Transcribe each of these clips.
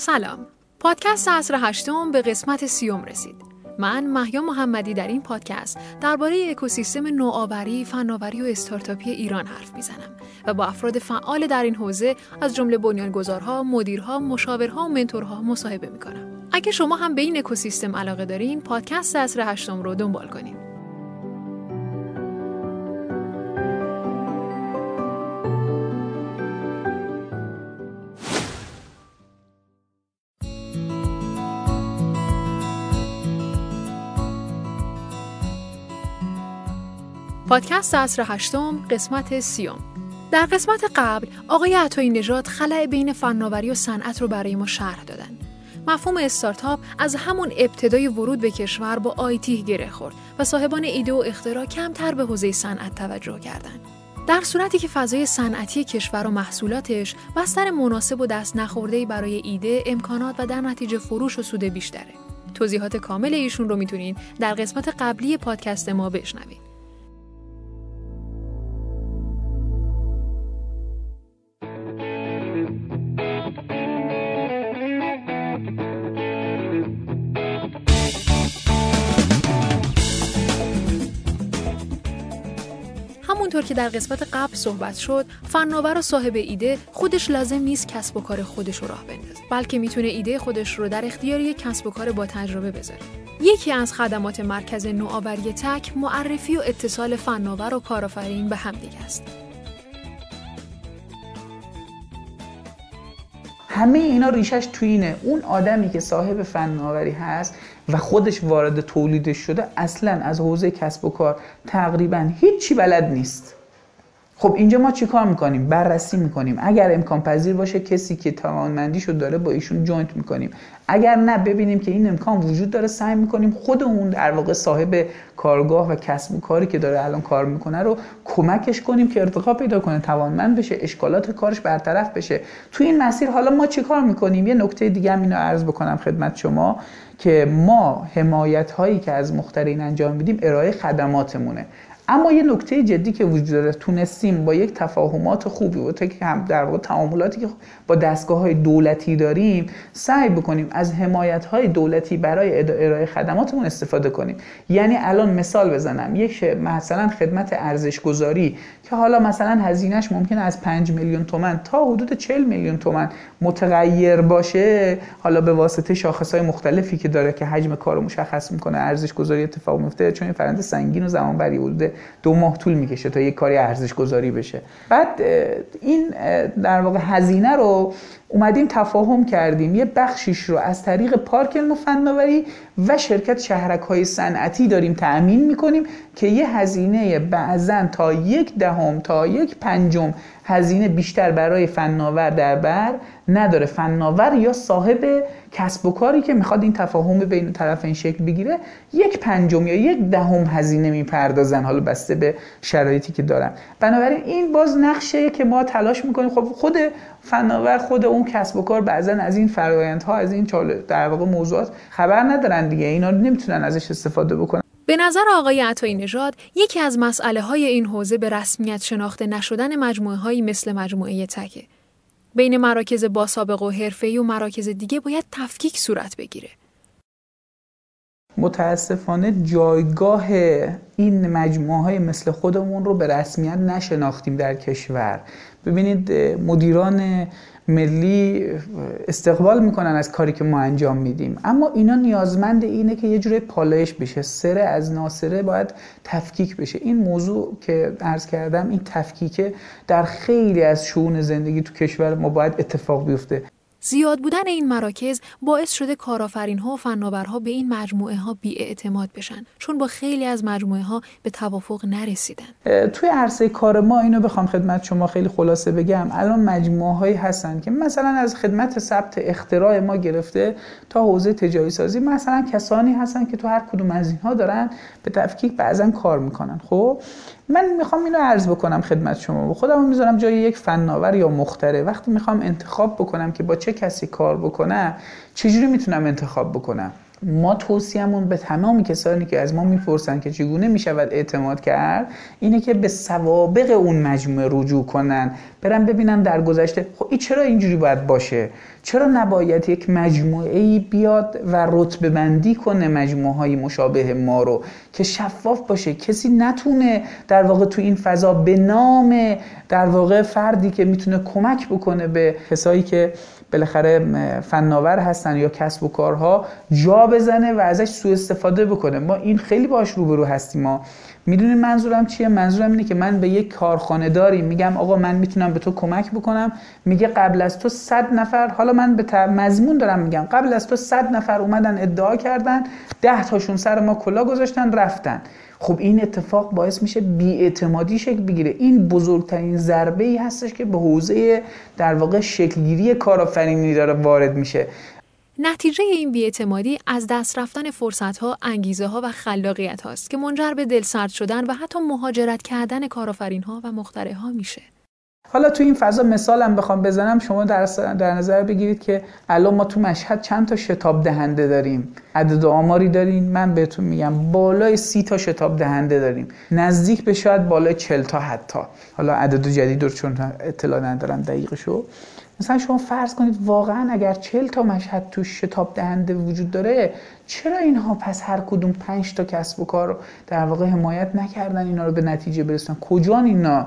سلام پادکست عصر هشتم به قسمت سیوم رسید من محیا محمدی در این پادکست درباره اکوسیستم نوآوری، فناوری و استارتاپی ایران حرف می‌زنم و با افراد فعال در این حوزه از جمله بنیانگذارها، مدیرها، مشاورها و منتورها مصاحبه می‌کنم. اگه شما هم به این اکوسیستم علاقه دارین، پادکست عصر هشتم رو دنبال کنید. پادکست عصر هشتم قسمت سیوم در قسمت قبل آقای عطایی نژاد خلع بین فناوری و صنعت رو برای ما شرح دادن مفهوم استارتاپ از همون ابتدای ورود به کشور با آیتی گره خورد و صاحبان ایده و اختراع کمتر به حوزه صنعت توجه کردند. در صورتی که فضای صنعتی کشور و محصولاتش بستر مناسب و دست نخورده برای ایده، امکانات و در نتیجه فروش و سود بیشتره. توضیحات کامل ایشون رو می‌تونید در قسمت قبلی پادکست ما بشنوید. همونطور که در قسمت قبل صحبت شد فناور و صاحب ایده خودش لازم نیست کسب و کار خودش رو راه بندازه بلکه می‌تونه ایده خودش رو در اختیار یک کسب و کار با تجربه بذاره. یکی از خدمات مرکز نوآوری تک معرفی و اتصال فناور و کارآفرین به همدیگه است. همه اینا ریشش تو اینه. اون آدمی که صاحب فناوری هست و خودش وارد تولیدش شده اصلا از حوزه کسب و کار تقریبا هیچی بلد نیست. خب اینجا ما چیکار می‌کنیم؟ بررسی می‌کنیم. اگر امکان پذیر باشه کسی که توانمندیشو داره با ایشون joint می‌کنیم. اگر نه ببینیم که این امکان وجود داره سعی می‌کنیم خودمون در واقع صاحب کارگاه و کسب و کاری که داره الان کار می‌کنه رو کمکش کنیم که ارتقا پیدا کنه توانمند بشه اشکالات کارش برطرف بشه. تو این مسیر حالا ما چیکار می‌کنیم؟ یه نکته دیگه هم اینو عرض بکنم خدمت شما که ما حمایت هایی که از مخترین انجام میدیم ارائه خدماتمونه. اما یه نکته جدی که وجود داره تونستیم با یک تفاهمات خوبی و که هم در واقع تعاملاتی که با دستگاه های دولتی داریم سعی بکنیم از حمایت های دولتی برای ارائه خدماتمون استفاده کنیم. یعنی الان مثال بزنم. یک مثلا خدمت ارزش گذاری که حالا مثلا هزینهش ممکنه از 5 میلیون تومن تا حدود 40 میلیون تومن متغیر باشه. حالا به واسطه شاخص های مختلفی که داره که حجم کار رو مشخص می‌کنه ارزش گذاری اتفاق میفته چون این فرند سنگین و زمان بری حدود دو ماه طول می‌کشه تا یک کاری ارزش گذاری بشه. بعد این در واقع هزینه رو اومدیم تفاهم کردیم. یه بخشیش رو از طریق پارک علم و شرکت شهرک های صنعتی داریم تأمین می‌کنیم که یه هزینه بعضا تا یک دهم تا یک پنجم هزینه بیشتر برای فناور در بر نداره. فناور یا صاحب کسب و کاری که می‌خواد این تفاهم بین طرف این شکل بگیره یک پنجم یا یک دهم هزینه می‌پردازن. حالا بسته به شرایطی که دارن. بنابراین این باز نقشه که ما تلاش می‌کنیم. خب خود فناور خود اون کسب و کار بعضا از این فرایندها از این در واقع موضوعات خبر ندارن. دیگه اینا نمی‌تونن ازش استفاده بکنن به نظر آقای عطایی نژاد یکی از مسئله های این حوزه به رسمیت شناخته نشدن مجموعه هایی مثل مجموعه تکه. بین مراکز با سابقه و حرفه‌ای و مراکز دیگه باید تفکیک صورت بگیره. متاسفانه جایگاه این مجموعه های مثل خودمون رو به رسمیت نشناختیم در کشور ببینید مدیران ملی استقبال می‌کنن از کاری که ما انجام میدیم. اما اینا نیازمند اینه که یه جوری پالایش بشه. سره از ناسره باید تفکیک بشه. این موضوع که عرض کردم این تفکیکه در خیلی از شون زندگی تو کشور ما باید اتفاق بیفته. زیاد بودن این مراکز باعث شده کارآفرین ها و فناورها به این مجموعه ها اعتماد بشن چون با خیلی از مجموعه ها به توافق نرسیدن. توی عرصه کار ما اینو بخوام خدمت شما خیلی خلاصه بگم. الان مجموعه هایی هستن که مثلا از خدمت ثبت اختراع ما گرفته تا حوزه تجاری سازی مثلا کسانی هستن که تو هر کدوم از اینها دارن به تفکیک بعضا کار می‌کنن. خب؟ من می‌خوام اینو عرض بکنم خدمت شما. خودم می‌ذارم جای یک فناور یا مختره. وقتی می‌خوام انتخاب بکنم که با چه کسی کار بکنم چجوری می‌تونم انتخاب بکنم؟ ما توصیهمون به تمام کسانی که از ما می‌پرسن که چگونه می‌شود اعتماد کرد اینه که به سوابق اون مجموعه رجوع کنن برن ببینن در گذشته خب این چرا اینجوری باید باشه؟ چرا نباید یک مجموعه ای بیاد و رتبه بندی کنه مجموعه های مشابه ما رو؟ که شفاف باشه کسی نتونه در واقع تو این فضا به نام در واقع فردی که می‌تونه کمک بکنه به کسایی که بالاخره فناور هستن یا کسب و کارها جا بزنه و ازش سوء استفاده بکنه. ما این خیلی باش روبرو هستیم ما. می‌دونین منظورم چیه؟ منظورم اینه که من به یک کارخانه داری میگم آقا من می‌تونم به تو کمک بکنم. میگه قبل از تو صد نفر حالا من به مضمون دارم میگم قبل از تو صد نفر اومدن ادعا کردن ده تاشون سر ما کلا گذاشتن رفتن. خب این اتفاق باعث میشه بیاعتمادی شکل بگیره این بزرگترین ضربه ای هستش که به حوزه در واقع شکلگیری کارآفرینی داره وارد میشه نتیجه این بیاعتمادی از دست رفتن فرصت ها، انگیزه ها و خلاقیت هاست که منجر به دلسرد شدن و حتی مهاجرت کردن کارآفرین ها و مخترع ها میشه. حالا تو این فضا مثالم بخوام بزنم شما در, در نظر بگیرید که الان ما تو مشهد چند تا شتاب دهنده داریم. عدد آماری داریم من بهتون میگم بالای سی تا شتاب دهنده داریم. نزدیک به شاید بالای چل تا حتی. حالا عدد جدید رو چون اطلاع ندارم دقیقشو. مثلا شما فرض کنید واقعا اگر چل تا مشهد تو شتاب دهنده وجود داره چرا اینها پس هر کدوم پنج تا کسب و کار رو در واقع حمایت نکردن؟ اینا رو به نتیجه برسن. کجان اینا؟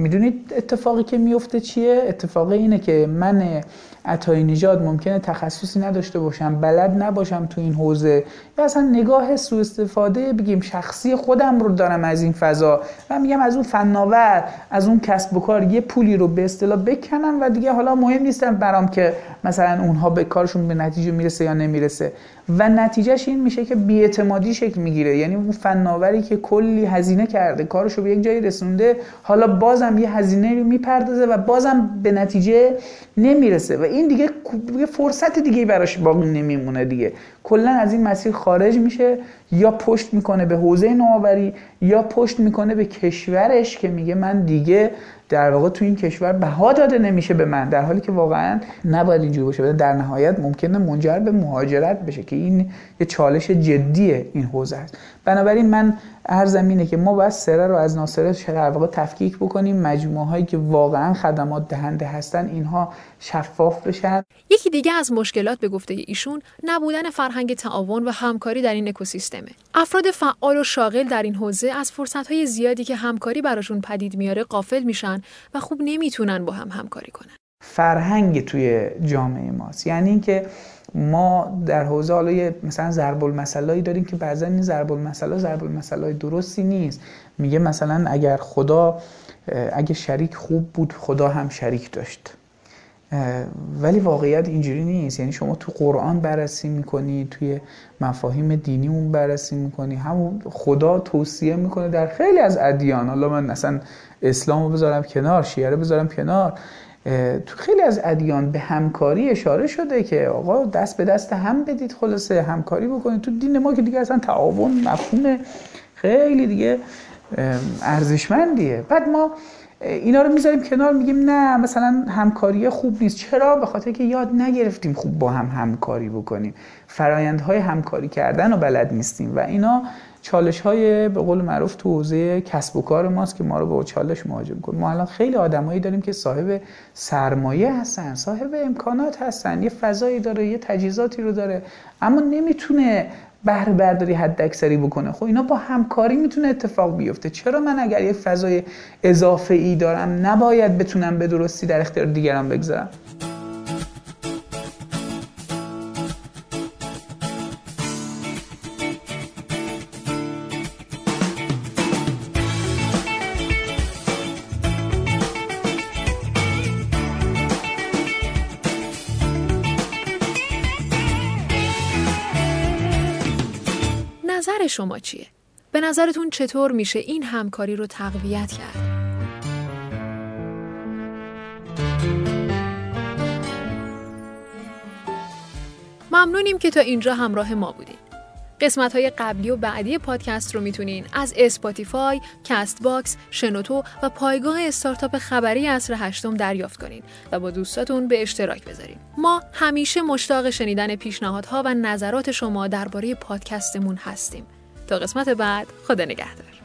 می‌دونید اتفاقی که میفته چیه؟ اتفاقی اینه که من عطای نژاد ممکنه تخصصی نداشته باشم بلد نباشم تو این حوزه. یا اصلا نگاه سوء استفاده بگیم شخصی خودم رو دارم از این فضا و میگم از اون فناور از اون کسب و کار یه پولی رو به اصطلاح بکنم و دیگه حالا مهم نیستم برام که مثلا اونها به کارشون به نتیجه می‌رسه یا نمی‌رسه. و نتیجهش این میشه که بیاعتمادی شکل می‌گیره. یعنی اون فناوری که کلی هزینه کرده کارش رو به یک جایی رسونده حالا بازم یه هزینه رو می‌پردازه و بازم به نتیجه نمی‌رسه. و این دیگه فرصت دیگه براش باقی نمیمونه دیگه. کلا از این مسیر خارج میشه یا پشت می‌کنه به حوزه نوآوری یا پشت می‌کنه به کشورش که میگه من دیگه در واقع تو این کشور بها داده نمیشه به من در حالی که واقعا نباید اینجوری باشه. در نهایت ممکنه منجر به مهاجرت بشه که این یه چالش جدیه این حوزه است. بنابراین من هر زمینه که ما باید سره رو از ناصره در واقع تفکیک بکنیم مجموعه هایی که واقعا خدمات دهنده هستن اینها شفاف بشن. یکی دیگه از مشکلات به گفته ایشون نبودن فرهنگ تعاون و همکاری در این اکوسیستمه. افراد فعال و شاغل در این حوزه از فرصت های زیادی که همکاری براشون پدید میاره قافل میشن و خوب نمی‌تونن با هم همکاری کنن. فرهنگ توی جامعه ماست. یعنی اینکه ما در حوزه حالا مثلا ضرب المثلایی داریم که بعضا این ضرب المثلا ضرب المثلای درستی نیست. میگه مثلا اگر خدا اگه شریک خوب بود خدا هم شریک داشت. ولی واقعیت اینجوری نیست. یعنی شما تو قرآن بررسی می‌کنی توی مفاهیم دینی اون بررسی می‌کنی. همون خدا توصیه می‌کنه در خیلی از ادیان. حالا من اصلا اسلام رو بذارم کنار شیعه رو بذارم کنار. تو خیلی از ادیان به همکاری اشاره شده که آقا دست به دست هم بدید خلاصه همکاری بکنید. تو دین ما که دیگه اصلا تعاون مفهوم خیلی دیگه ارزشمندیه. بعد ما اینا رو می‌ذاریم کنار میگیم نه مثلا همکاری خوب نیست. چرا؟ به خاطر که یاد نگرفتیم خوب با هم همکاری بکنیم. فرایندهای همکاری کردن رو بلد نیستیم و اینا چالش های به قول معروف تو حوزه کسب و کار ماست که ما رو با چالش مواجه کنیم ما الان خیلی آدمایی داریم که صاحب سرمایه هستن صاحب امکانات هستن یه فضایی داره یه تجهیزاتی رو داره اما نمی‌تونه بهره برداری حد اکثری بکنه. خب اینا با همکاری می‌تونه اتفاق بیفته. چرا من اگر یه فضای اضافه ای دارم نباید بتونم به درستی در اختیار دیگران بگذارم؟ نظر شما چیه؟ به نظرتون چطور میشه این همکاری رو تقویت کرد؟ ممنونیم که تا اینجا همراه ما بودید. قسمت های قبلی و بعدی پادکست رو می‌تونین از اسپاتیفای، کست باکس، شنوتو و پایگاه استارتاپ خبری عصر هشتم دریافت کنین و با دوستاتون به اشتراک بذارین. ما همیشه مشتاق شنیدن پیشنهادها و نظرات شما درباره پادکستمون هستیم. تا قسمت بعد خدا نگهدار.